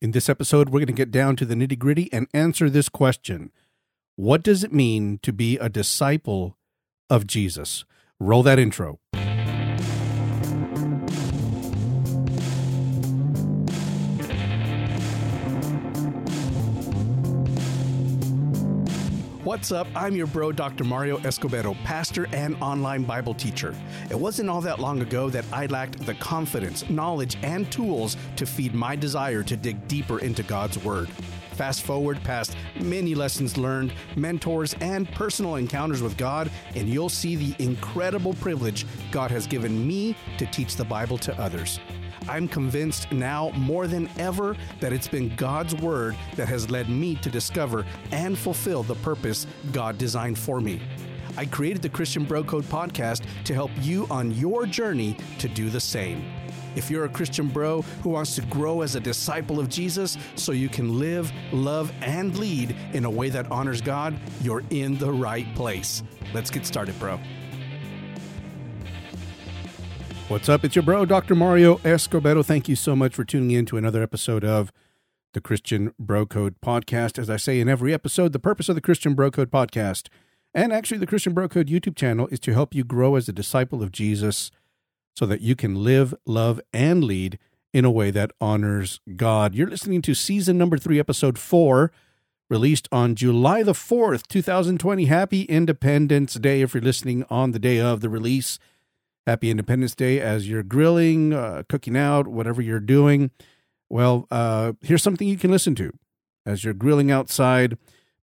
In this episode, we're going to get down to the nitty gritty and answer this question What does it mean to be a disciple of Jesus? Roll that intro. What's up? I'm your bro, Dr. Mario Escobedo, pastor and online Bible teacher. It wasn't all that long ago that I lacked the confidence, knowledge, and tools to feed my desire to dig deeper into God's Word. Fast forward past many lessons learned, mentors, and personal encounters with God, and you'll see the incredible privilege God has given me to teach the Bible to others. I'm convinced now more than ever that it's been God's Word that has led me to discover and fulfill the purpose God designed for me. I created the Christian Bro Code podcast to help you on your journey to do the same. If you're a Christian bro who wants to grow as a disciple of Jesus so you can live, love, and lead in a way that honors God, you're in the right place. Let's get started, bro. What's up? It's your bro, Dr. Mario Escobedo. Thank you so much for tuning in to another episode of the Christian Bro Code podcast. As I say in every episode, the purpose of the Christian Bro Code podcast and actually the Christian Bro Code YouTube channel is to help you grow as a disciple of Jesus so that you can live, love, and lead in a way that honors God. You're listening to season number three, episode four, released on July the 4th, 2020. Happy Independence Day if you're listening on the day of the release. Happy Independence Day as you're grilling, uh, cooking out, whatever you're doing. Well, uh, here's something you can listen to as you're grilling outside,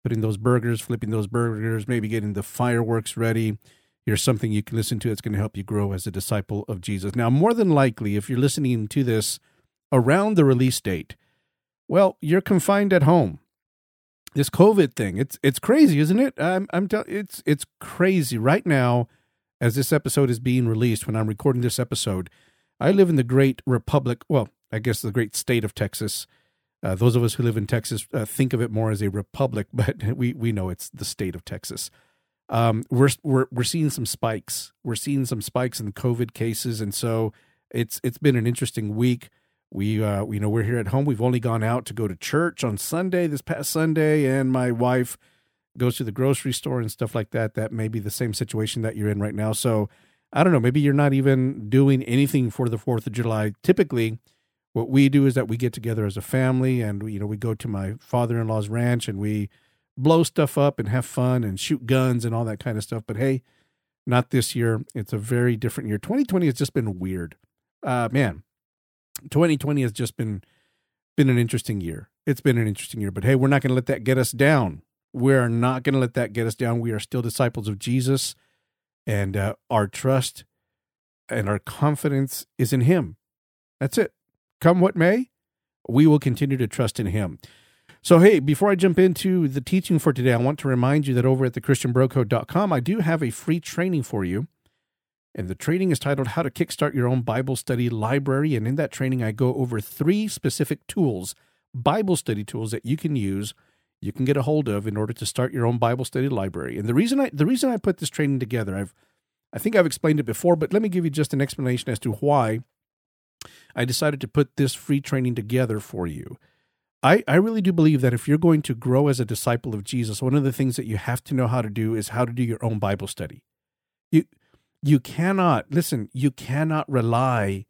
putting those burgers, flipping those burgers, maybe getting the fireworks ready. Here's something you can listen to that's going to help you grow as a disciple of Jesus. Now, more than likely, if you're listening to this around the release date, well, you're confined at home. This COVID thing, it's it's crazy, isn't it? I'm I'm tell, it's it's crazy right now as this episode is being released, when I'm recording this episode, I live in the great republic, well, I guess the great state of Texas. Uh, those of us who live in Texas uh, think of it more as a republic, but we, we know it's the state of Texas. Um, we're, we're, we're seeing some spikes. We're seeing some spikes in COVID cases. And so it's, it's been an interesting week. We, uh, you know, we're here at home. We've only gone out to go to church on Sunday, this past Sunday, and my wife goes to the grocery store and stuff like that, that may be the same situation that you're in right now. So I don't know, maybe you're not even doing anything for the 4th of July. Typically, what we do is that we get together as a family and, you know, we go to my father in law's ranch and we blow stuff up and have fun and shoot guns and all that kind of stuff. But hey, not this year. It's a very different year. 2020 has just been weird. Uh, man, 2020 has just been been an interesting year. It's been an interesting year, but hey, we're not going to let that get us down. We are not going to let that get us down. We are still disciples of Jesus, and uh, our trust and our confidence is in Him. That's it. Come what may, we will continue to trust in Him. So, hey, before I jump into the teaching for today, I want to remind you that over at thechristianbrocode.com, I do have a free training for you. And the training is titled How to Kickstart Your Own Bible Study Library. And in that training, I go over three specific tools, Bible study tools that you can use you can get a hold of in order to start your own Bible study library. And the reason I the reason I put this training together, I've I think I've explained it before, but let me give you just an explanation as to why I decided to put this free training together for you. I, I really do believe that if you're going to grow as a disciple of Jesus, one of the things that you have to know how to do is how to do your own Bible study. You you cannot listen, you cannot rely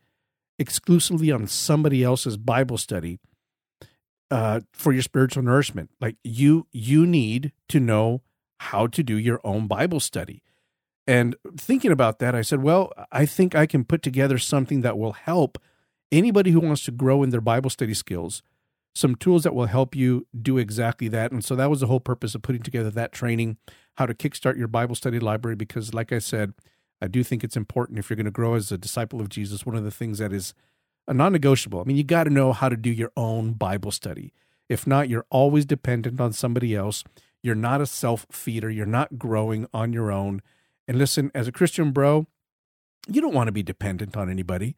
exclusively on somebody else's Bible study uh, for your spiritual nourishment. Like you, you need to know how to do your own Bible study. And thinking about that, I said, well, I think I can put together something that will help anybody who wants to grow in their Bible study skills, some tools that will help you do exactly that. And so that was the whole purpose of putting together that training, how to kickstart your Bible study library. Because, like I said, I do think it's important if you're going to grow as a disciple of Jesus. One of the things that is a non-negotiable. I mean, you got to know how to do your own Bible study. If not, you're always dependent on somebody else. You're not a self-feeder. You're not growing on your own. And listen, as a Christian bro, you don't want to be dependent on anybody.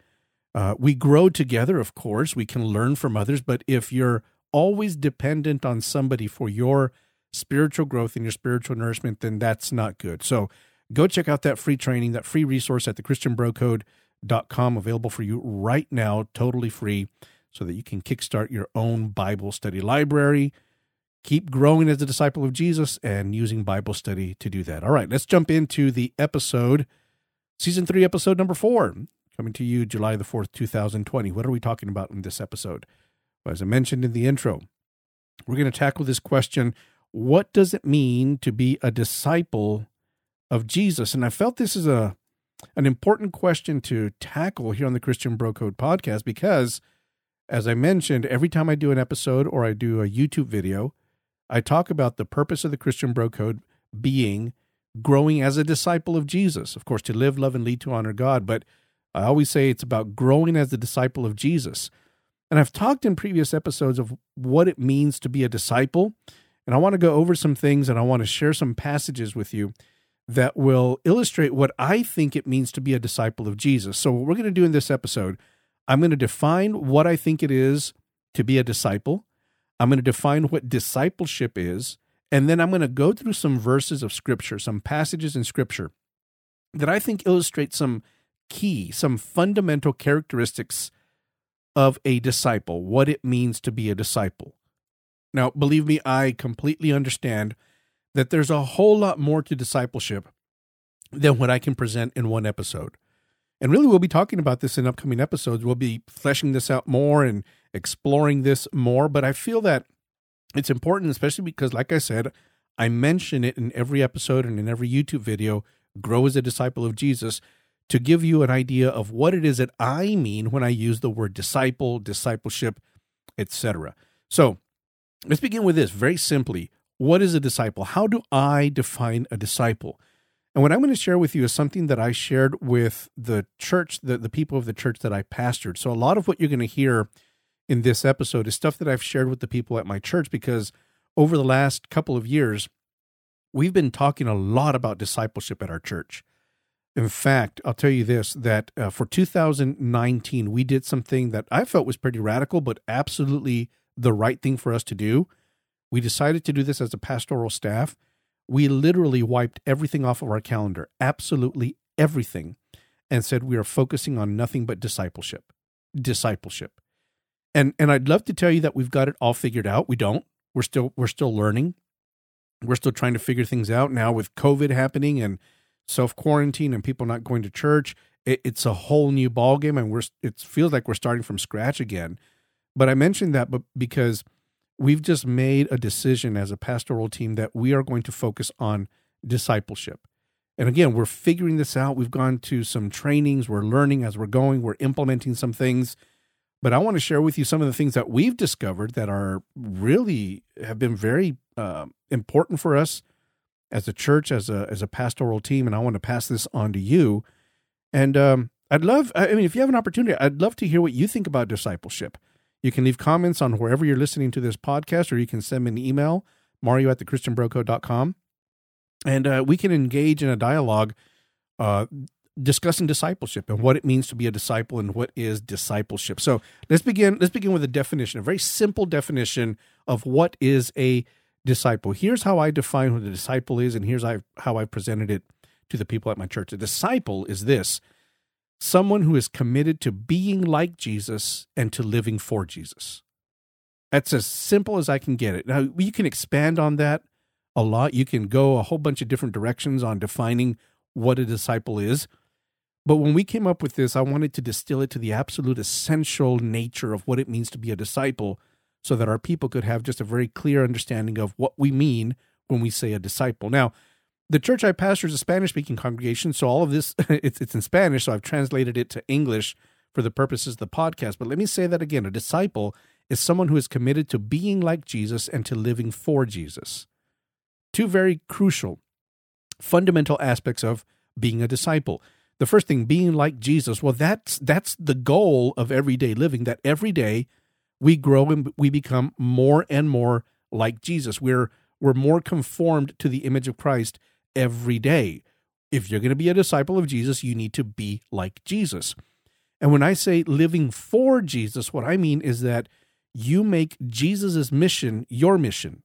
Uh, we grow together, of course. We can learn from others, but if you're always dependent on somebody for your spiritual growth and your spiritual nourishment, then that's not good. So go check out that free training, that free resource at the Christian Bro Code com available for you right now, totally free. so that you can kickstart your own Bible study library. Keep growing as a disciple of Jesus and using Bible study to do that. All right, let's jump into the episode, season three, episode number four, coming to you July the 4th, 2020. What are we talking about in this episode? Well, as I mentioned in the intro, we're going to tackle this question What does it mean to be a disciple of Jesus? And I felt this is a an important question to tackle here on the Christian Bro Code podcast because as I mentioned, every time I do an episode or I do a YouTube video, I talk about the purpose of the Christian Bro Code being growing as a disciple of Jesus. Of course, to live, love, and lead to honor God. But I always say it's about growing as a disciple of Jesus. And I've talked in previous episodes of what it means to be a disciple. And I want to go over some things and I want to share some passages with you that will illustrate what I think it means to be a disciple of Jesus. So, what we're going to do in this episode, I'm going to define what I think it is to be a disciple. I'm going to define what discipleship is. And then I'm going to go through some verses of scripture, some passages in scripture that I think illustrate some key, some fundamental characteristics of a disciple, what it means to be a disciple. Now, believe me, I completely understand that there's a whole lot more to discipleship than what I can present in one episode. And really, we'll be talking about this in upcoming episodes. We'll be fleshing this out more and exploring this more. But I feel that it's important, especially because, like I said, I mention it in every episode and in every YouTube video grow as a disciple of Jesus to give you an idea of what it is that I mean when I use the word disciple, discipleship, etc. So let's begin with this very simply. What is a disciple? How do I define a disciple? And what I'm going to share with you is something that I shared with the church, the, the people of the church that I pastored. So a lot of what you're going to hear in this episode is stuff that I've shared with the people at my church because over the last couple of years, we've been talking a lot about discipleship at our church. In fact, I'll tell you this that uh, for 2019, we did something that I felt was pretty radical, but absolutely the right thing for us to do. We decided to do this as a pastoral staff. We literally wiped everything off of our calendar, absolutely everything, and said we are focusing on nothing but discipleship. Discipleship. And and I'd love to tell you that we've got it all figured out. We don't. We're still we're still learning. We're still trying to figure things out now with COVID happening and self quarantine and people not going to church, it, it's a whole new ball game, and we're it feels like we're starting from scratch again. But I mentioned that, but because we've just made a decision as a pastoral team that we are going to focus on discipleship. And again, we're figuring this out. We've gone to some trainings. We're learning as we're going. We're implementing some things. But I want to share with you some of the things that we've discovered that are really have been very uh, important for us as a church, as a as a pastoral team, and I want to pass this on to you. And um, I'd love, I mean, if you have an opportunity, I'd love to hear what you think about discipleship. You can leave comments on wherever you're listening to this podcast, or you can send me an email, mario at thechristianbrocode.com, and uh, we can engage in a dialogue uh, discussing discipleship and what it means to be a disciple and what is discipleship. So let's begin. Let's begin with a definition, a very simple definition of what is a disciple. Here's how I define what a disciple is, and here's how I've presented it to the people at my church. A disciple is this someone who is committed to being like Jesus and to living for Jesus. That's as simple as I can get it. Now, you can expand on that a lot. You can go a whole bunch of different directions on defining what a disciple is. But when we came up with this, I wanted to distill it to the absolute essential nature of what it means to be a disciple so that our people could have just a very clear understanding of what we mean when we say a disciple. Now, the church I pastor is a Spanish speaking congregation, so all of this it's it's in Spanish, so I've translated it to English for the purposes of the podcast. But let me say that again. A disciple is someone who is committed to being like Jesus and to living for Jesus. Two very crucial, fundamental aspects of being a disciple. The first thing, being like Jesus. Well, that's that's the goal of everyday living, that every day we grow and we become more and more like Jesus. We're we're more conformed to the image of Christ every day. If you're going to be a disciple of Jesus, you need to be like Jesus. And when I say living for Jesus, what I mean is that you make Jesus' mission your mission.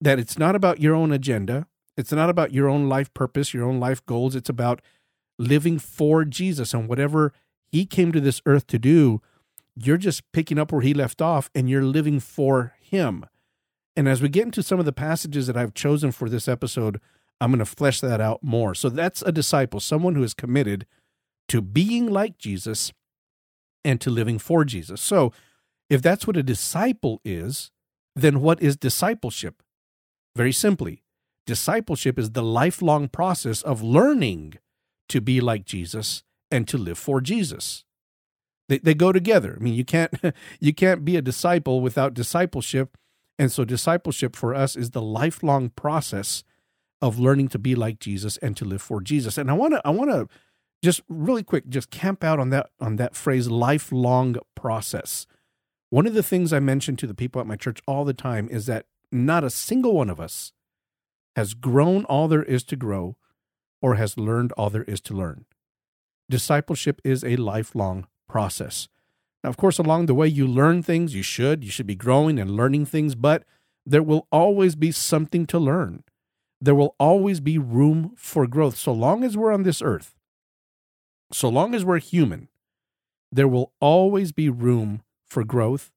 That it's not about your own agenda, it's not about your own life purpose, your own life goals. It's about living for Jesus and whatever he came to this earth to do you're just picking up where he left off and you're living for him. And as we get into some of the passages that I've chosen for this episode, I'm going to flesh that out more. So that's a disciple, someone who is committed to being like Jesus and to living for Jesus. So if that's what a disciple is, then what is discipleship? Very simply, discipleship is the lifelong process of learning to be like Jesus and to live for Jesus. They, they go together. I mean, you can't you can't be a disciple without discipleship. And so discipleship for us is the lifelong process of learning to be like Jesus and to live for Jesus. And I want to I want to just really quick just camp out on that on that phrase lifelong process. One of the things I mention to the people at my church all the time is that not a single one of us has grown all there is to grow or has learned all there is to learn. Discipleship is a lifelong process. Now, of course, along the way, you learn things. You should. You should be growing and learning things, but there will always be something to learn. There will always be room for growth. So long as we're on this earth, so long as we're human, there will always be room for growth.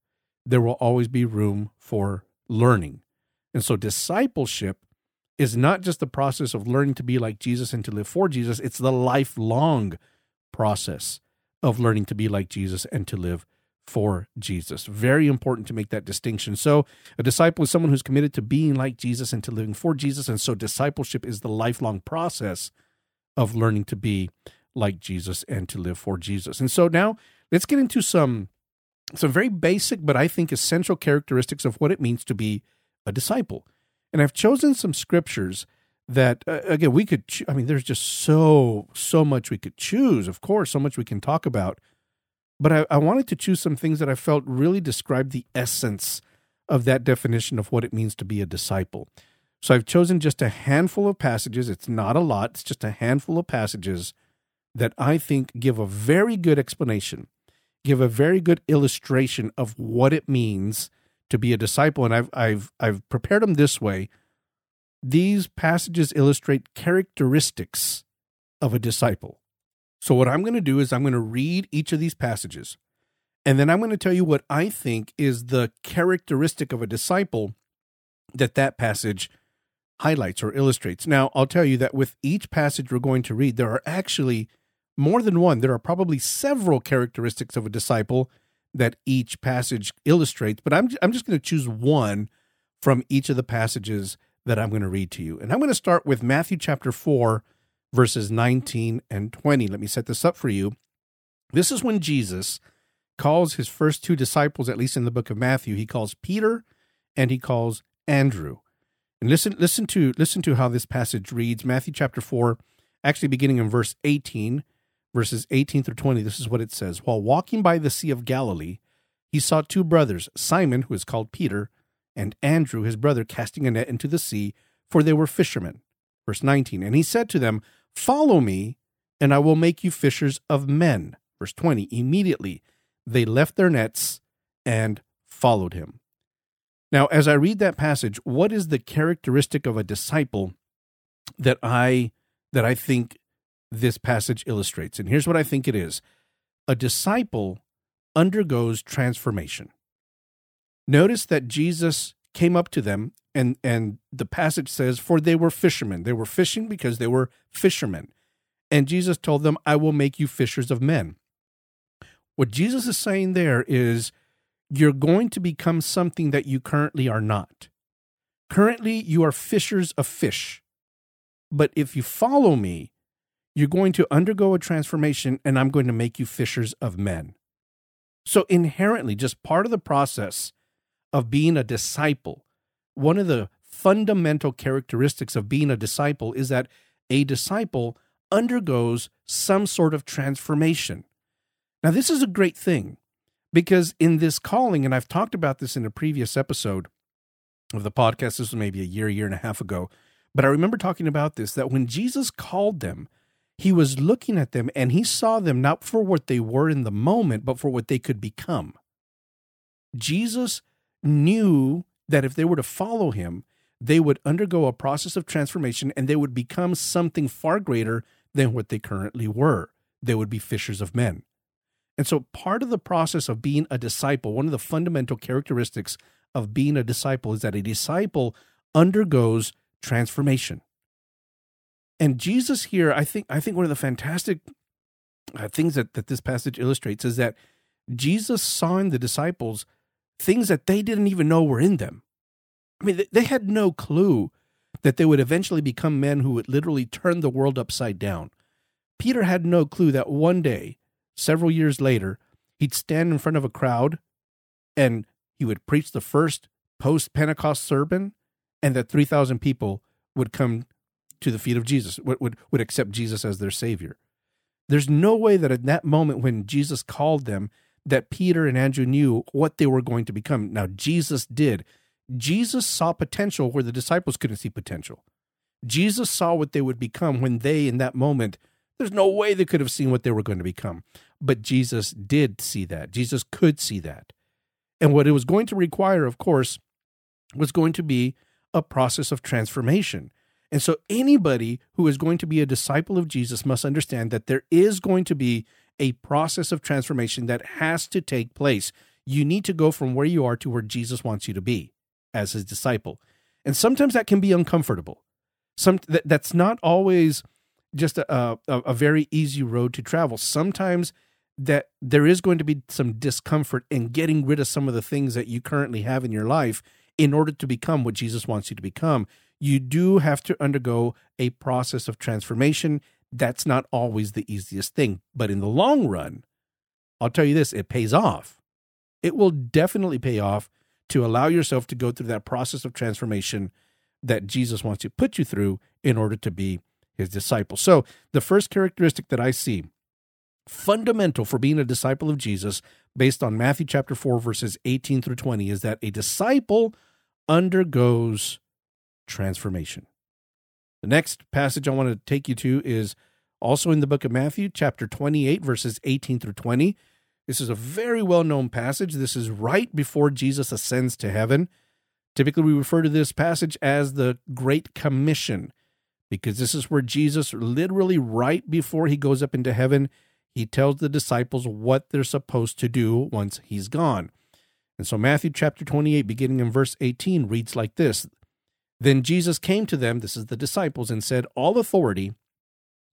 There will always be room for learning. And so, discipleship is not just the process of learning to be like Jesus and to live for Jesus, it's the lifelong process of learning to be like Jesus and to live for Jesus. Very important to make that distinction. So, a disciple is someone who's committed to being like Jesus and to living for Jesus. And so, discipleship is the lifelong process of learning to be like Jesus and to live for Jesus. And so, now let's get into some some very basic but I think essential characteristics of what it means to be a disciple. And I've chosen some scriptures that uh, again we could cho- i mean there's just so so much we could choose of course so much we can talk about but I, I wanted to choose some things that i felt really describe the essence of that definition of what it means to be a disciple. So i've chosen just a handful of passages. It's not a lot. It's just a handful of passages that i think give a very good explanation give a very good illustration of what it means to be a disciple. And i've i've i've prepared them this way. These passages illustrate characteristics of a disciple. So, what I'm going to do is I'm going to read each of these passages, and then I'm going to tell you what I think is the characteristic of a disciple that that passage highlights or illustrates. Now, I'll tell you that with each passage we're going to read, there are actually more than one. There are probably several characteristics of a disciple that each passage illustrates, but I'm, I'm just going to choose one from each of the passages that I'm going to read to you. And I'm going to start with Matthew chapter 4, verses 19 and 20. Let me set this up for you. This is when Jesus calls his first two disciples, at least in the book of Matthew. He calls Peter and he calls Andrew. And listen, listen to listen to how this passage reads. Matthew chapter 4, actually beginning in verse 18, verses 18 through 20. This is what it says. While walking by the Sea of Galilee, he saw two brothers, Simon, who is called Peter, and Andrew his brother casting a net into the sea, for they were fishermen. Verse 19. And he said to them, Follow me, and I will make you fishers of men. Verse 20. Immediately they left their nets and followed him. Now, as I read that passage, what is the characteristic of a disciple that I that I think this passage illustrates? And here's what I think it is. A disciple undergoes transformation. Notice that Jesus came up to them and and the passage says for they were fishermen. They were fishing because they were fishermen. And Jesus told them, "I will make you fishers of men." What Jesus is saying there is you're going to become something that you currently are not. Currently, you are fishers of fish. But if you follow me, you're going to undergo a transformation and I'm going to make you fishers of men. So, inherently, just part of the process of being a disciple, one of the fundamental characteristics of being a disciple is that a disciple undergoes some sort of transformation. Now, this is a great thing because in this calling, and I've talked about this in a previous episode of the podcast, this was maybe a year, year and a half ago, but I remember talking about this that when Jesus called them, he was looking at them and he saw them not for what they were in the moment, but for what they could become. Jesus knew that if they were to follow him, they would undergo a process of transformation and they would become something far greater than what they currently were. They would be fishers of men. And so, part of the process of being a disciple, one of the fundamental characteristics of being a disciple is that a disciple undergoes transformation. And Jesus here, I think, I think one of the fantastic uh, things that, that this passage illustrates is that Jesus saw in the disciples things that they didn't even know were in them. I mean, they had no clue that they would eventually become men who would literally turn the world upside down. Peter had no clue that one day, several years later, he'd stand in front of a crowd and he would preach the first post Pentecost sermon, and that 3,000 people would come to the feet of Jesus, would, would, would accept Jesus as their Savior. There's no way that in that moment when Jesus called them, that Peter and Andrew knew what they were going to become. Now, Jesus did. Jesus saw potential where the disciples couldn't see potential. Jesus saw what they would become when they, in that moment, there's no way they could have seen what they were going to become. But Jesus did see that. Jesus could see that. And what it was going to require, of course, was going to be a process of transformation. And so anybody who is going to be a disciple of Jesus must understand that there is going to be a process of transformation that has to take place. You need to go from where you are to where Jesus wants you to be as his disciple. And sometimes that can be uncomfortable. Some that, that's not always just a, a, a very easy road to travel. Sometimes that there is going to be some discomfort in getting rid of some of the things that you currently have in your life in order to become what Jesus wants you to become you do have to undergo a process of transformation. That's not always the easiest thing, but in the long run, I'll tell you this it pays off. It will definitely pay off to allow yourself to go through that process of transformation that Jesus wants to put you through in order to be his disciple. So, the first characteristic that I see fundamental for being a disciple of Jesus, based on Matthew chapter 4, verses 18 through 20, is that a disciple undergoes transformation. The next passage I want to take you to is also in the book of Matthew, chapter 28, verses 18 through 20. This is a very well known passage. This is right before Jesus ascends to heaven. Typically, we refer to this passage as the Great Commission because this is where Jesus, literally right before he goes up into heaven, he tells the disciples what they're supposed to do once he's gone. And so, Matthew chapter 28, beginning in verse 18, reads like this then Jesus came to them, this is the disciples, and said, All authority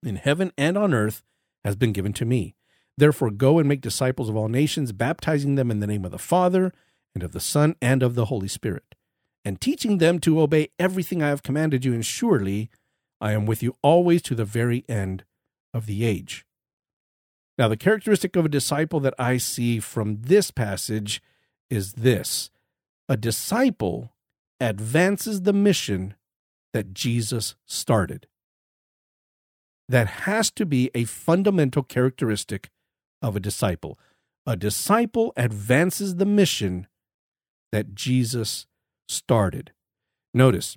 in heaven and on earth has been given to me. Therefore, go and make disciples of all nations, baptizing them in the name of the Father, and of the Son, and of the Holy Spirit, and teaching them to obey everything I have commanded you, and surely I am with you always to the very end of the age. Now, the characteristic of a disciple that I see from this passage is this a disciple advances the mission that Jesus started. That has to be a fundamental characteristic of a disciple. A disciple advances the mission that Jesus started. Notice,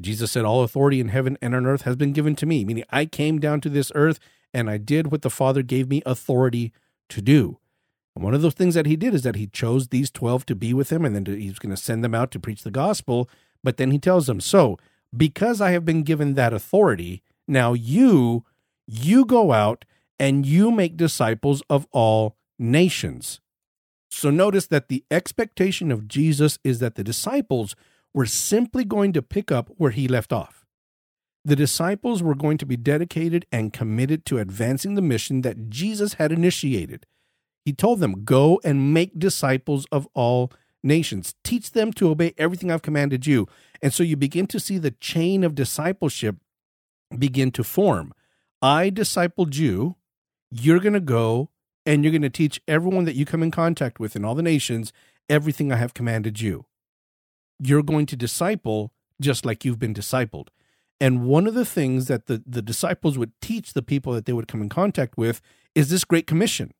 Jesus said, All authority in heaven and on earth has been given to me, meaning I came down to this earth and I did what the Father gave me authority to do. And one of those things that he did is that he chose these 12 to be with him and then to, he was going to send them out to preach the gospel. But then he tells them, So, because I have been given that authority, now you, you go out and you make disciples of all nations. So notice that the expectation of Jesus is that the disciples were simply going to pick up where he left off. The disciples were going to be dedicated and committed to advancing the mission that Jesus had initiated. He told them, Go and make disciples of all nations. Teach them to obey everything I've commanded you. And so you begin to see the chain of discipleship begin to form. I discipled you. You're going to go and you're going to teach everyone that you come in contact with in all the nations everything I have commanded you. You're going to disciple just like you've been discipled. And one of the things that the, the disciples would teach the people that they would come in contact with is this great commission.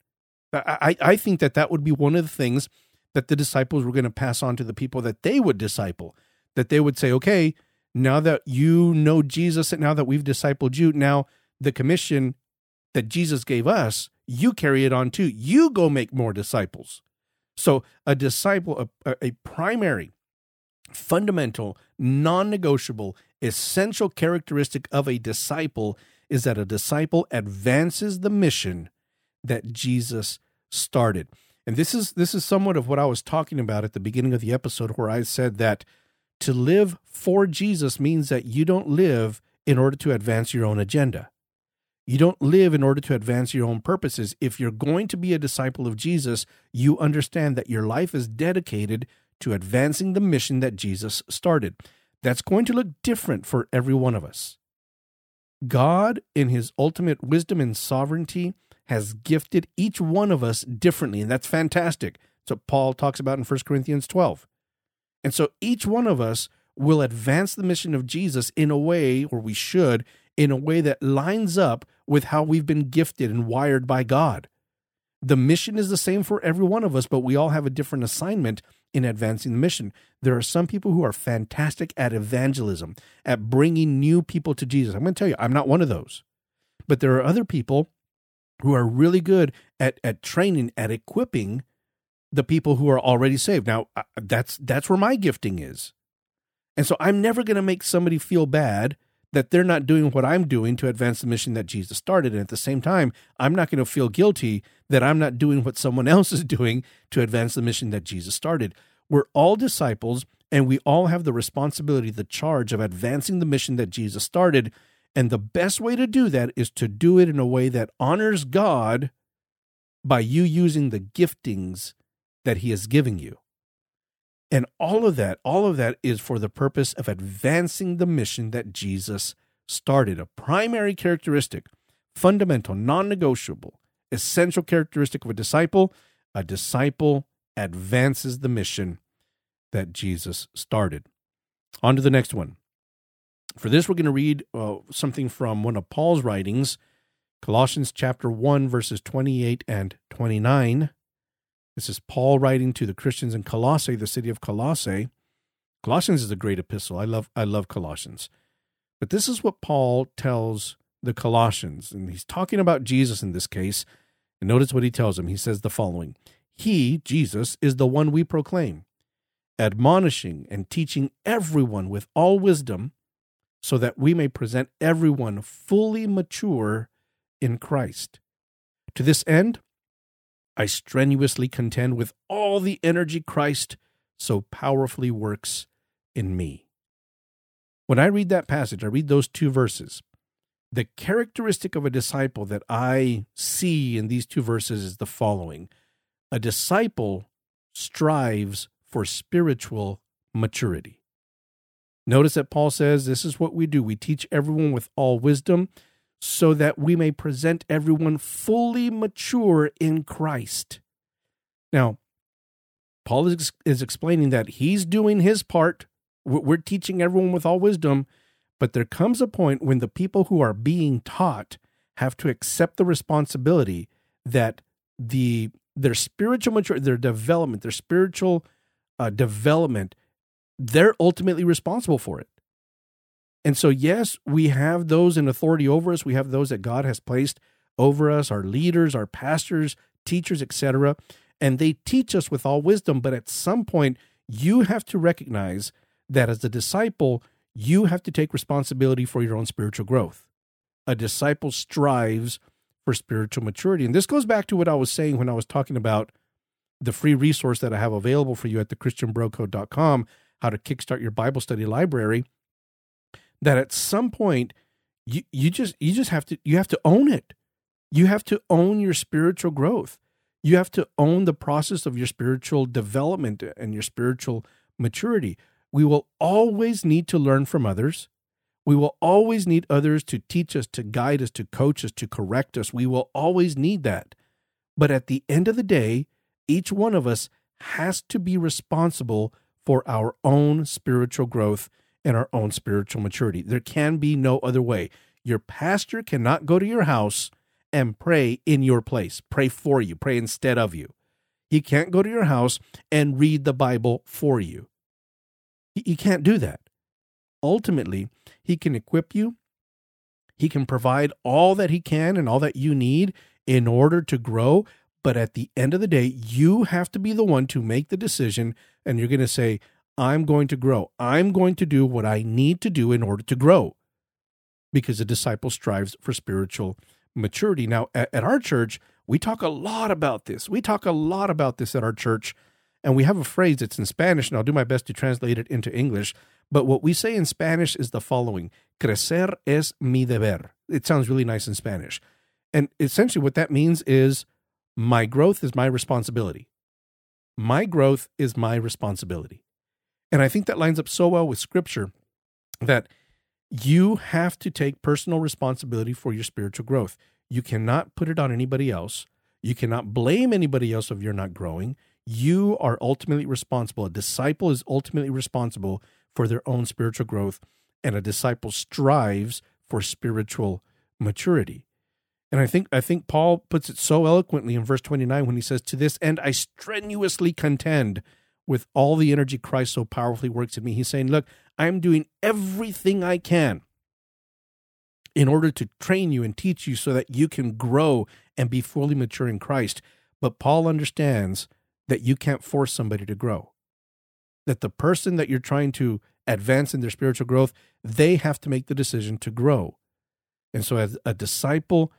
I, I think that that would be one of the things that the disciples were going to pass on to the people that they would disciple. That they would say, okay, now that you know Jesus and now that we've discipled you, now the commission that Jesus gave us, you carry it on too. You go make more disciples. So, a disciple, a, a primary, fundamental, non negotiable, essential characteristic of a disciple is that a disciple advances the mission that Jesus started. And this is this is somewhat of what I was talking about at the beginning of the episode where I said that to live for Jesus means that you don't live in order to advance your own agenda. You don't live in order to advance your own purposes. If you're going to be a disciple of Jesus, you understand that your life is dedicated to advancing the mission that Jesus started. That's going to look different for every one of us. God, in his ultimate wisdom and sovereignty, has gifted each one of us differently, and that's fantastic. That's what Paul talks about in 1 Corinthians 12. And so each one of us will advance the mission of Jesus in a way, or we should, in a way that lines up with how we've been gifted and wired by God. The mission is the same for every one of us, but we all have a different assignment in advancing the mission. There are some people who are fantastic at evangelism, at bringing new people to Jesus. I'm going to tell you, I'm not one of those. But there are other people who are really good at, at training, at equipping the people who are already saved. Now, uh, that's that's where my gifting is. And so I'm never going to make somebody feel bad that they're not doing what I'm doing to advance the mission that Jesus started. And at the same time, I'm not going to feel guilty that I'm not doing what someone else is doing to advance the mission that Jesus started. We're all disciples, and we all have the responsibility, the charge of advancing the mission that Jesus started. And the best way to do that is to do it in a way that honors God by you using the giftings that He is giving you. And all of that, all of that is for the purpose of advancing the mission that Jesus started. A primary characteristic, fundamental, non negotiable, essential characteristic of a disciple a disciple advances the mission that Jesus started. On to the next one. For this, we're going to read uh, something from one of Paul's writings, Colossians chapter 1, verses 28 and 29. This is Paul writing to the Christians in Colossae, the city of Colossae. Colossians is a great epistle. I love I love Colossians. But this is what Paul tells the Colossians, and he's talking about Jesus in this case. And notice what he tells them. He says the following He, Jesus, is the one we proclaim, admonishing and teaching everyone with all wisdom, so that we may present everyone fully mature in Christ. To this end, I strenuously contend with all the energy Christ so powerfully works in me. When I read that passage, I read those two verses. The characteristic of a disciple that I see in these two verses is the following A disciple strives for spiritual maturity. Notice that Paul says this is what we do. We teach everyone with all wisdom so that we may present everyone fully mature in Christ. Now, Paul is, is explaining that he's doing his part. We're teaching everyone with all wisdom, but there comes a point when the people who are being taught have to accept the responsibility that the their spiritual maturity, their development, their spiritual uh, development, they're ultimately responsible for it. And so, yes, we have those in authority over us. We have those that God has placed over us, our leaders, our pastors, teachers, etc. And they teach us with all wisdom. But at some point, you have to recognize that as a disciple, you have to take responsibility for your own spiritual growth. A disciple strives for spiritual maturity. And this goes back to what I was saying when I was talking about the free resource that I have available for you at thechristianbrocode.com, how to kickstart your Bible study library that at some point you you just you just have to you have to own it. You have to own your spiritual growth. You have to own the process of your spiritual development and your spiritual maturity. We will always need to learn from others. We will always need others to teach us, to guide us, to coach us, to correct us. We will always need that. But at the end of the day, each one of us has to be responsible for our own spiritual growth and our own spiritual maturity. There can be no other way. Your pastor cannot go to your house and pray in your place, pray for you, pray instead of you. He can't go to your house and read the Bible for you. He, can't do that. Ultimately, he can equip you, he can provide all that he can and all that you need in order to grow. But at the end of the day, you have to be the one to make the decision. And you're going to say, I'm going to grow. I'm going to do what I need to do in order to grow because a disciple strives for spiritual maturity. Now, at, our church, We talk a lot about this. We talk a lot about this at our church. And we have a phrase that's in Spanish, and I'll do my best to translate it into English. But what we say in Spanish is the following Crecer es mi deber. It sounds really nice in Spanish. And essentially, what that means is my growth is my responsibility. My growth is my responsibility. And I think that lines up so well with scripture that you have to take personal responsibility for your spiritual growth. You cannot put it on anybody else. You cannot blame anybody else if you're not growing. You are ultimately responsible. A disciple is ultimately responsible for their own spiritual growth, and a disciple strives for spiritual maturity. And I think I think Paul puts it so eloquently in verse 29 when he says, To this end I strenuously contend with all the energy Christ so powerfully works in me. He's saying, Look, I'm doing everything I can in order to train you and teach you so that you can grow and be fully mature in Christ. But Paul understands that you can't force somebody to grow. That the person that you're trying to advance in their spiritual growth, they have to make the decision to grow. And so, as a disciple,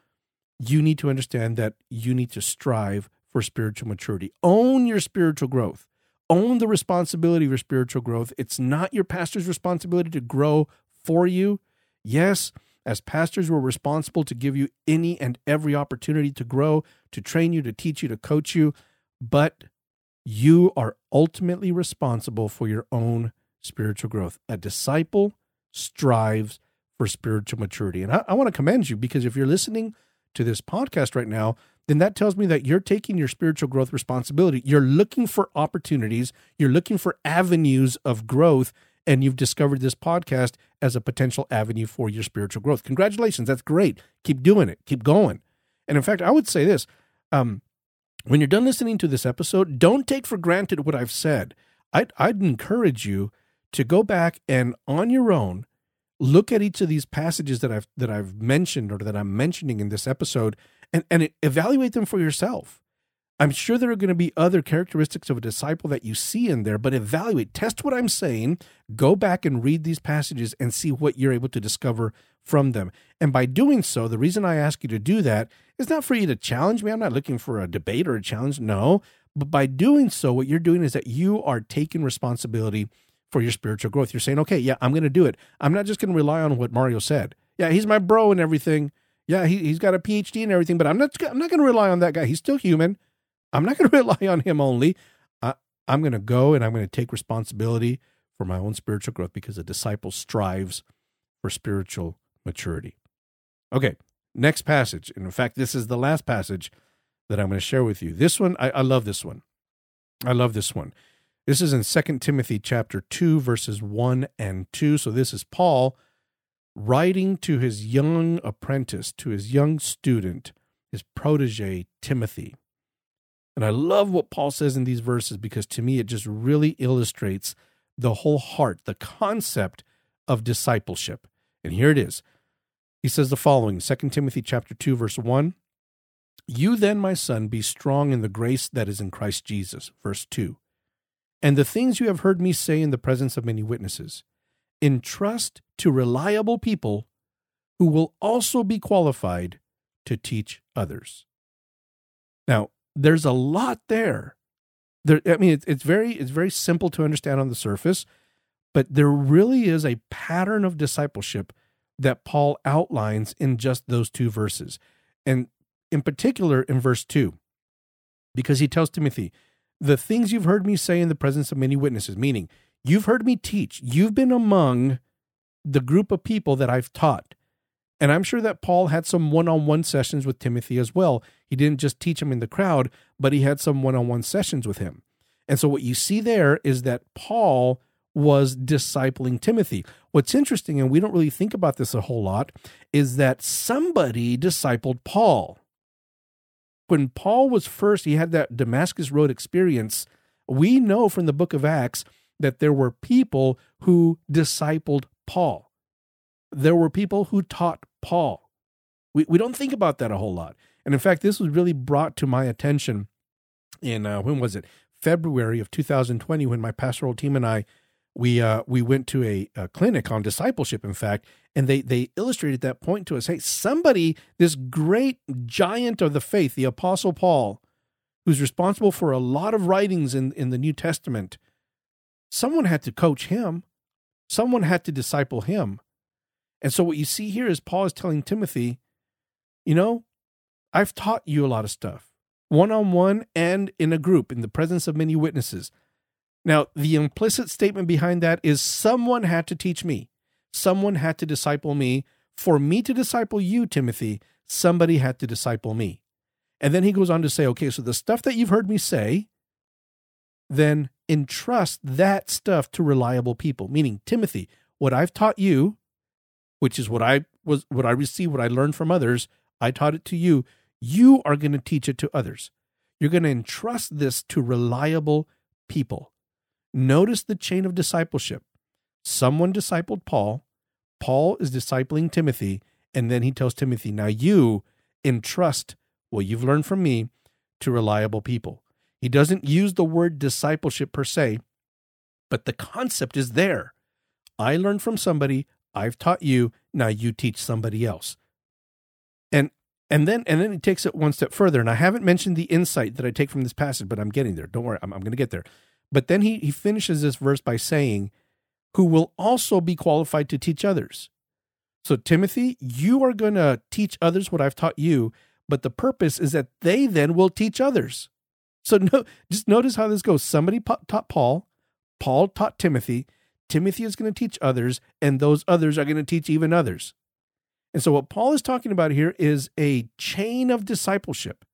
you need to understand that you need to strive for spiritual maturity. Own your spiritual growth. Own the responsibility of your spiritual growth. It's not your pastor's responsibility to grow for you. Yes, as pastors, we're responsible to give you any and every opportunity to grow, to train you, to teach you, to coach you, but you are ultimately responsible for your own spiritual growth. A disciple strives for spiritual maturity. And I, I want to commend you because if you're listening to this podcast right now, then that tells me that you're taking your spiritual growth responsibility. You're looking for opportunities, you're looking for avenues of growth, and you've discovered this podcast as a potential avenue for your spiritual growth. Congratulations. That's great. Keep doing it, keep going. And in fact, I would say this um, when you're done listening to this episode, don't take for granted what I've said. I'd, I'd encourage you to go back and on your own look at each of these passages that I've that I've mentioned or that I'm mentioning in this episode and and evaluate them for yourself. I'm sure there are going to be other characteristics of a disciple that you see in there, but evaluate, test what I'm saying, go back and read these passages and see what you're able to discover from them. And by doing so, the reason I ask you to do that is not for you to challenge me. I'm not looking for a debate or a challenge. No. But by doing so, what you're doing is that you are taking responsibility for your spiritual growth. You're saying, okay, yeah, I'm going to do it. I'm not just going to rely on what Mario said. Yeah, he's my bro and everything. Yeah, he, he's got a PhD and everything, but I'm not, I'm not going to rely on that guy. He's still human. I'm not going to rely on him only. I, I'm going to go and I'm going to take responsibility for my own spiritual growth because a disciple strives for spiritual maturity. Okay, next passage. And in fact, this is the last passage that I'm going to share with you. This one, I, I love this one. I love this one. This is in 2 Timothy chapter 2 verses 1 and 2. So this is Paul writing to his young apprentice, to his young student, his protege Timothy. And I love what Paul says in these verses because to me it just really illustrates the whole heart, the concept of discipleship. And here it is. He says the following, 2 Timothy chapter 2 verse 1, "You then, my son, be strong in the grace that is in Christ Jesus." Verse 2 and the things you have heard me say in the presence of many witnesses. Entrust to reliable people who will also be qualified to teach others. Now, there's a lot there. There, I mean, it's, it's very it's very simple to understand on the surface, but there really is a pattern of discipleship that Paul outlines in just those two verses, and in particular in verse two, because he tells Timothy, the things you've heard me say in the presence of many witnesses, meaning you've heard me teach, you've been among the group of people that I've taught. And I'm sure that Paul had some one on one sessions with Timothy as well. He didn't just teach him in the crowd, but he had some one on one sessions with him. And so what you see there is that Paul was discipling Timothy. What's interesting, and we don't really think about this a whole lot, is that somebody discipled Paul when Paul was first, he had that Damascus Road experience. We know from the book of Acts that there were people who discipled Paul. There were people who taught Paul. We, we don't think about that a whole lot. And in fact, this was really brought to my attention in, uh, when was it? February of 2020, when my pastoral team and I we uh, we went to a, a, clinic on discipleship, in fact, And they, they illustrated that point to us. Hey, somebody, this great giant of the faith, the Apostle Paul, who's responsible for a lot of writings in, in the New Testament, someone had to coach him. Someone had to disciple him. And so what you see here is Paul is telling Timothy, you know, I've taught you a lot of stuff, one on one and in a group, in the presence of many witnesses. Now, the implicit statement behind that is someone had to teach me, someone had to disciple me. For me to disciple you, Timothy, somebody had to disciple me. And then he goes on to say, okay, so the stuff that you've heard me say, then entrust that stuff to reliable people. Meaning, Timothy, what I've taught you, which is what I was what I received, what I learned from others, I taught it to you. You are going to teach it to others. You're going to entrust this to reliable people. Notice the chain of discipleship. Someone discipled Paul, Paul is discipling Timothy, and then he tells Timothy, Now you entrust what you've learned from me to reliable people. He doesn't use the word discipleship per se, but the concept is there. I learned from somebody, I've taught you, now you teach somebody else. And and then and then he takes it one step further. And I haven't mentioned the insight that I take from this passage, but I'm getting there. Don't worry, I'm, I'm going to get there. But then he, he finishes this verse by saying, Who will also be qualified to teach others. So, Timothy, you are going to teach others what I've taught you, but the purpose is that they then will teach others. So, no, just notice how this goes. Somebody taught Paul, Paul taught Timothy, Timothy is going to teach others, and those others are going to teach even others. And so, what Paul is talking about here is a chain of discipleship,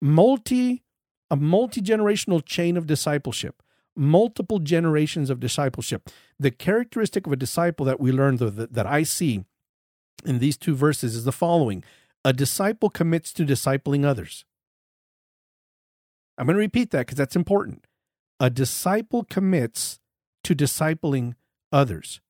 multi a multi generational chain of discipleship, multiple generations of discipleship. The characteristic of a disciple that we though, that, that I see in these two verses is the following a disciple commits to discipling others. I'm going to repeat that because that's important. A disciple commits to discipling others.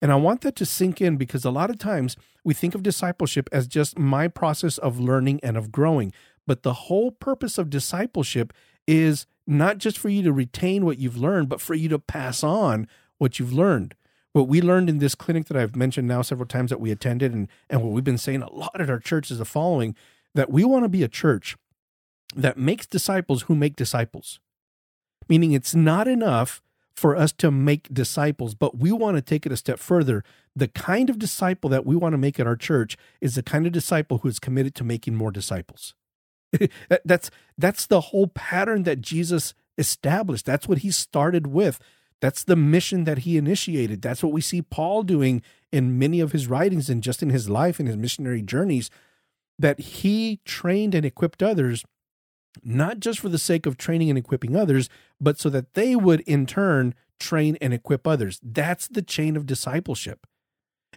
And I want that to sink in because a lot of times we think of discipleship as just my process of learning and of growing. But the whole purpose of discipleship is not just for you to retain what you've learned, but for you to pass on what you've learned. What we learned in this clinic that I've mentioned now several times that we attended, and, and what we've been saying a lot at our church is the following that we want to be a church that makes disciples who make disciples. Meaning it's not enough for us to make disciples, but we want to take it a step further. The kind of disciple that we want to make at our church is the kind of disciple who is committed to making more disciples. that's that's the whole pattern that Jesus established. That's what he started with. That's the mission that he initiated. That's what we see Paul doing in many of his writings and just in his life and his missionary journeys that he trained and equipped others not just for the sake of training and equipping others, but so that they would in turn train and equip others. That's the chain of discipleship.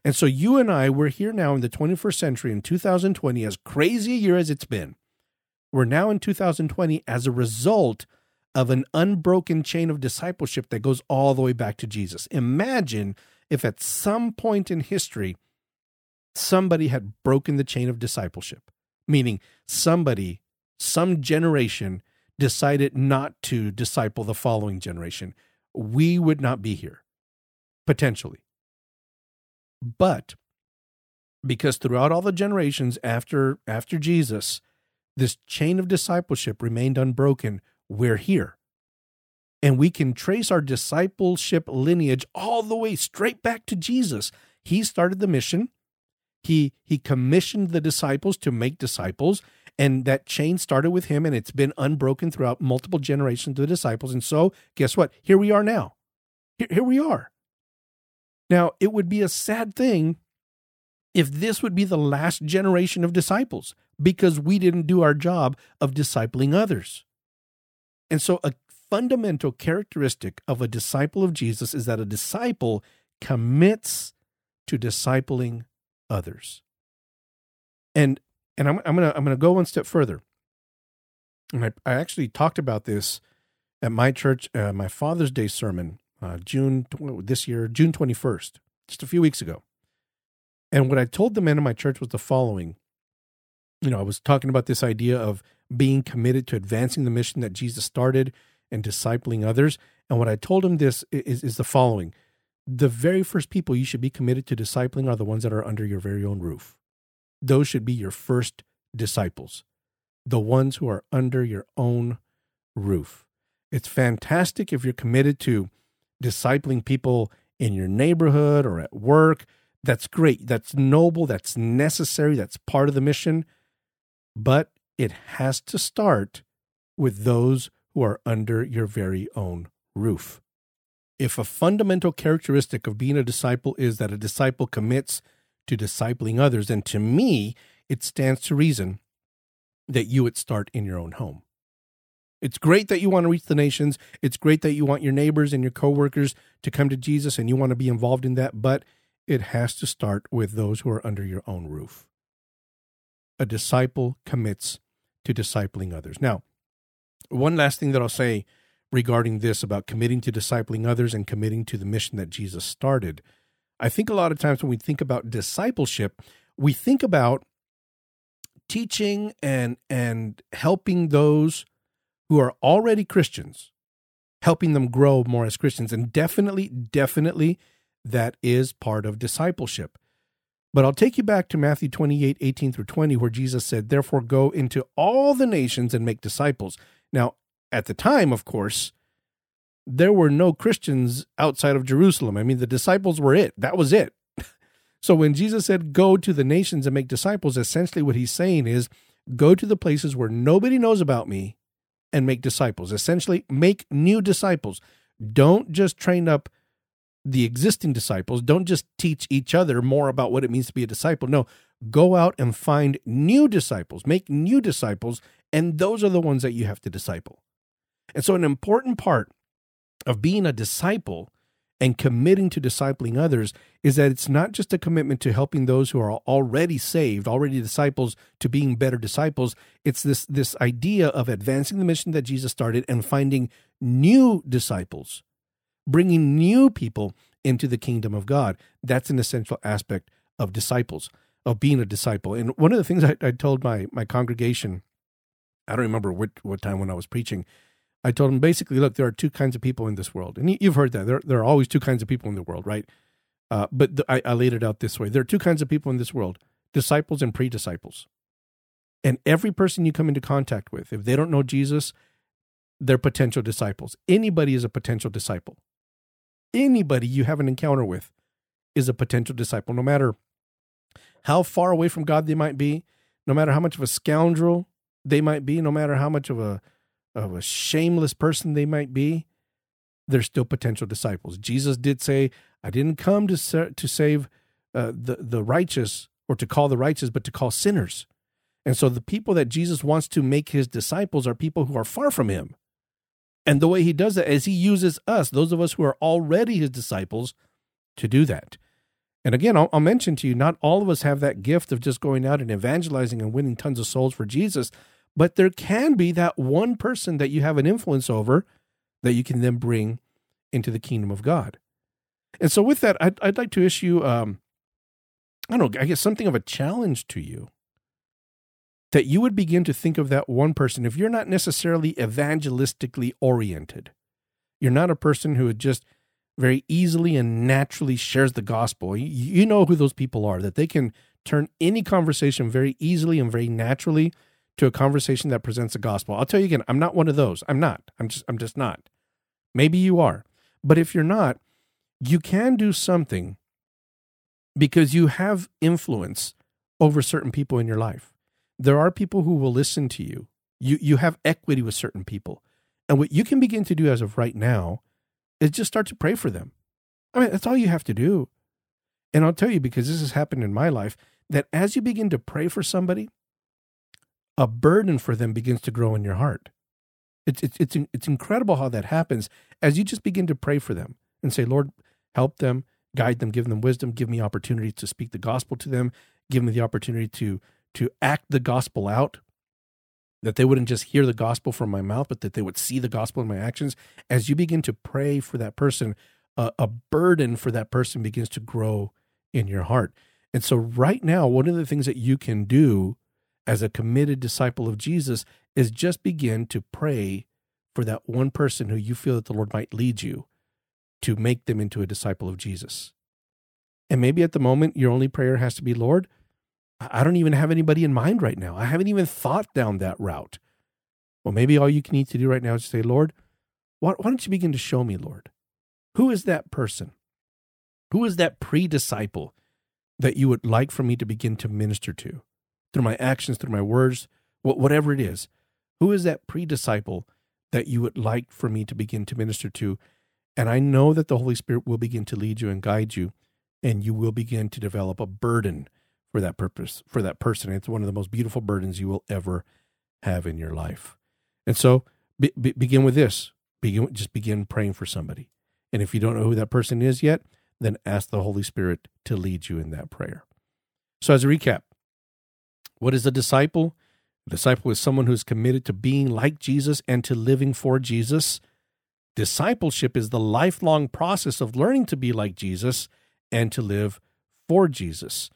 And so you and I, we're here now in the 21st century in 2020, as crazy a year as it's been. We're now in 2020 as a result of an unbroken chain of discipleship that goes all the way back to Jesus. Imagine if at some point in history, somebody had broken the chain of discipleship, meaning somebody, some generation decided not to disciple the following generation. We would not be here, potentially. But because throughout all the generations after after Jesus, this chain of discipleship remained unbroken, we're here. And we can trace our discipleship lineage all the way straight back to Jesus. He started the mission. He he commissioned the disciples to make disciples, and that chain started with him, and it's been unbroken throughout multiple generations of the disciples. And so, guess what? Here we are now. Here, here we are. Now, it would be a sad thing if this would be the last generation of disciples because we didn't do our job of discipling others. And so, a fundamental characteristic of a disciple of Jesus is that a disciple commits to discipling others. And and I'm, I'm gonna I'm gonna go one step further. And I, I actually talked about this at my church, uh, my Father's Day sermon, uh, June this year, June 21st, just a few weeks ago. And what I told the men in my church was the following. You know, I was talking about this idea of being committed to advancing the mission that Jesus started and discipling others. And what I told him this is, is the following the very first people you should be committed to discipling are the ones that are under your very own roof. Those should be your first disciples, the ones who are under your own roof. It's fantastic if you're committed to discipling people in your neighborhood or at work. That's great. That's noble. That's necessary. That's part of the mission. But it has to start with those who are under your very own roof. If a fundamental characteristic of being a disciple is that a disciple commits to discipling others, then to me, it stands to reason that you would start in your own home. It's great that you want to reach the nations. It's great that you want your neighbors and your coworkers to come to Jesus and you want to be involved in that, but it has to start with those who are under your own roof. A disciple commits to discipling others. Now, one last thing that I'll say regarding this about committing to discipling others and committing to the mission that Jesus started. I think a lot of times when we think about discipleship, we think about teaching and and helping those who are already Christians, helping them grow more as Christians. And definitely, definitely that is part of discipleship. But I'll take you back to Matthew 28, 18 through 20, where Jesus said, Therefore go into all the nations and make disciples. Now, at the time, of course, there were no Christians outside of Jerusalem. I mean, the disciples were it. That was it. so when Jesus said, Go to the nations and make disciples, essentially what he's saying is, Go to the places where nobody knows about me and make disciples. Essentially, make new disciples. Don't just train up the existing disciples. Don't just teach each other more about what it means to be a disciple. No, go out and find new disciples, make new disciples, and those are the ones that you have to disciple. And so, an important part of being a disciple and committing to discipling others is that it's not just a commitment to helping those who are already saved, already disciples, to being better disciples. It's this, this idea of advancing the mission that Jesus started and finding new disciples bringing new people into the kingdom of God. That's an essential aspect of disciples, of being a disciple. And one of the things I, I told my my congregation, I don't remember what what time when I was preaching, I told them basically, look, there are two kinds of people in this world, and you've heard that there there are always two kinds of people in the world, right? Uh, but the, I, I laid it out this way: there are two kinds of people in this world: disciples and pre-disciples. And every person you come into contact with, if they don't know Jesus, they're potential disciples. Anybody is a potential disciple anybody you have an encounter with is a potential disciple, no matter how far away from God they might be, no matter how much of a scoundrel they might be, no matter how much of a of a shameless person they might be, they're still potential disciples. Jesus did say, "I didn't come to to save uh, the the righteous or to call the righteous, but to call sinners." And so the people that Jesus wants to make his disciples are people who are far from him. And the way he does that is he uses us, those of us who are already his disciples, to do that. And again, I'll, I'll, mention to you, not all of us have that gift of just going out and evangelizing and winning tons of souls for Jesus, but there can be that one person that you have an influence over that you can then bring into the kingdom of God. And so, with that, I'd, I'd like to issue, um, I don't know, I guess something of a challenge to you that you would begin to think of that one person if you're not necessarily evangelistically oriented. You're not a person who just very easily and naturally shares the gospel. You know who those people are, that they can turn any conversation very easily and very naturally to a conversation that presents the gospel. I'll tell you again, I'm not one of those. I'm not. I'm just I'm just not. Maybe you are. But if you're not, you can do something because you have influence over certain people in your life there are people who will listen to you. You you have equity with certain people. And what you can begin to do as of right now is just start to pray for them. I mean, that's all you have to do. And I'll tell you because this has happened in my life that as you begin to pray for somebody, a burden for them begins to grow in your heart. It's it's it's it's incredible how that happens as you just begin to pray for them and say, "Lord, help them, guide them, give them wisdom, give me opportunity to speak the gospel to them, give me the opportunity to to act the gospel out, that they wouldn't just hear the gospel from my mouth, but that they would see the gospel in my actions. As you begin to pray for that person, a burden for that person begins to grow in your heart. And so, right now, one of the things that you can do as a committed disciple of Jesus is just begin to pray for that one person who you feel that the Lord might lead you to make them into a disciple of Jesus. And maybe at the moment, your only prayer has to be, Lord, I don't even have anybody in mind right now. I haven't even thought down that route. Well, maybe all you can need to do right now is say, Lord, why, why don't you begin to show me, Lord? Who is that person? Who is that pre disciple that you would like for me to begin to minister to through my actions, through my words, whatever it is? Who is that pre disciple that you would like for me to begin to minister to? And I know that the Holy Spirit will begin to lead you and guide you, and you will begin to develop a burden for that purpose, for that person. It's one of the most beautiful burdens you will ever have in your life. And so be, be, begin with this. Begin, just begin praying for somebody. And if you don't know who that person is yet, then ask the Holy Spirit to lead you in that prayer. So, as a recap, what is a disciple? A disciple is someone who's committed to being like Jesus and to living for Jesus. Discipleship is the lifelong process of learning to be like Jesus and to live for Jesus.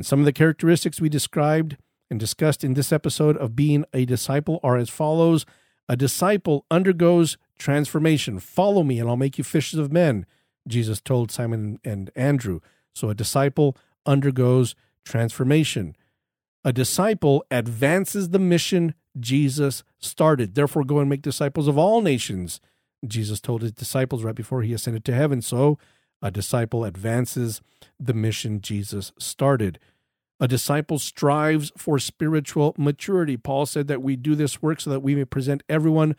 And some of the characteristics we described and discussed in this episode of being a disciple are as follows A disciple undergoes transformation. Follow me, and I'll make you fishers of men, Jesus told Simon and Andrew. So a disciple undergoes transformation. A disciple advances the mission Jesus started. Therefore, go and make disciples of all nations. Jesus told his disciples right before he ascended to heaven. So, a disciple advances the mission Jesus started. A disciple strives for spiritual maturity. Paul said that we do this work so that we may present everyone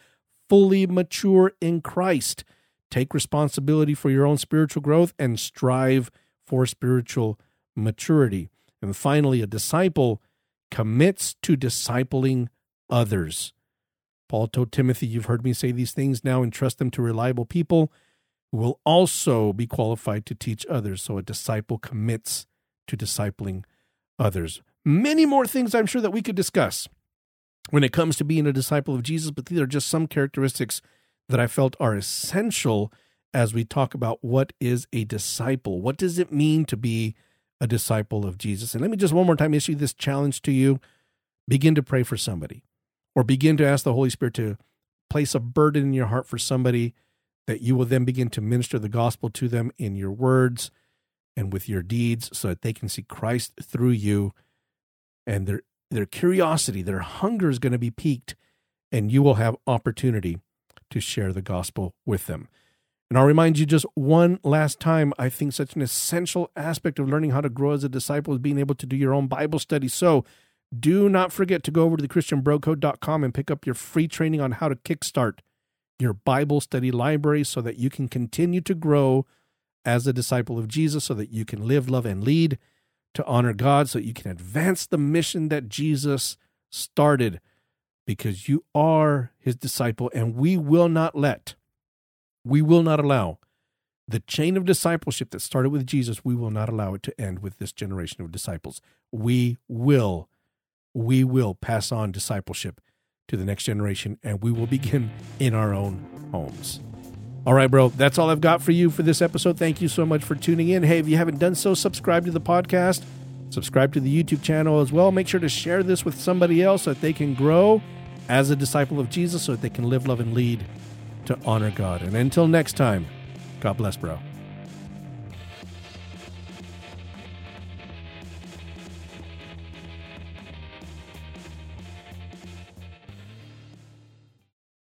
fully mature in Christ. Take responsibility for your own spiritual growth and strive for spiritual maturity. And finally, a disciple commits to discipling others. Paul told Timothy, You've heard me say these things now, entrust them to reliable people who will also be qualified to teach others. So a disciple commits to discipling others. Many more things I'm sure that we could discuss when it comes to being a disciple of Jesus, but these are just some characteristics that I felt are essential as we talk about what is a disciple. What does it mean to be a disciple of Jesus? And let me just one more time issue this challenge to you begin to pray for somebody or begin to ask the Holy Spirit to place a burden in your heart for somebody that you will then begin to minister the gospel to them in your words and with your deeds so that they can see Christ through you and their their curiosity, their hunger is going to be piqued and you will have opportunity to share the gospel with them. And I'll remind you just one last time, I think such an essential aspect of learning how to grow as a disciple is being able to do your own Bible study. So do not forget to go over to thechristianbrocode.com and pick up your free training on how to kickstart your Bible study library so that you can continue to grow as a disciple of Jesus, so that you can live, love, and lead to honor God, so that you can advance the mission that Jesus started because you are his disciple, and we will not let, we will not allow the chain of discipleship that started with Jesus, we will not allow it to end with this generation of disciples. We will we will pass on discipleship to the next generation and we will begin in our own homes. All right, bro, that's all I've got for you for this episode. Thank you so much for tuning in. Hey, if you haven't done so, subscribe to the podcast, subscribe to the YouTube channel as well. Make sure to share this with somebody else so that they can grow as a disciple of Jesus so that they can live, love, and lead to honor God. And until next time, God bless, bro.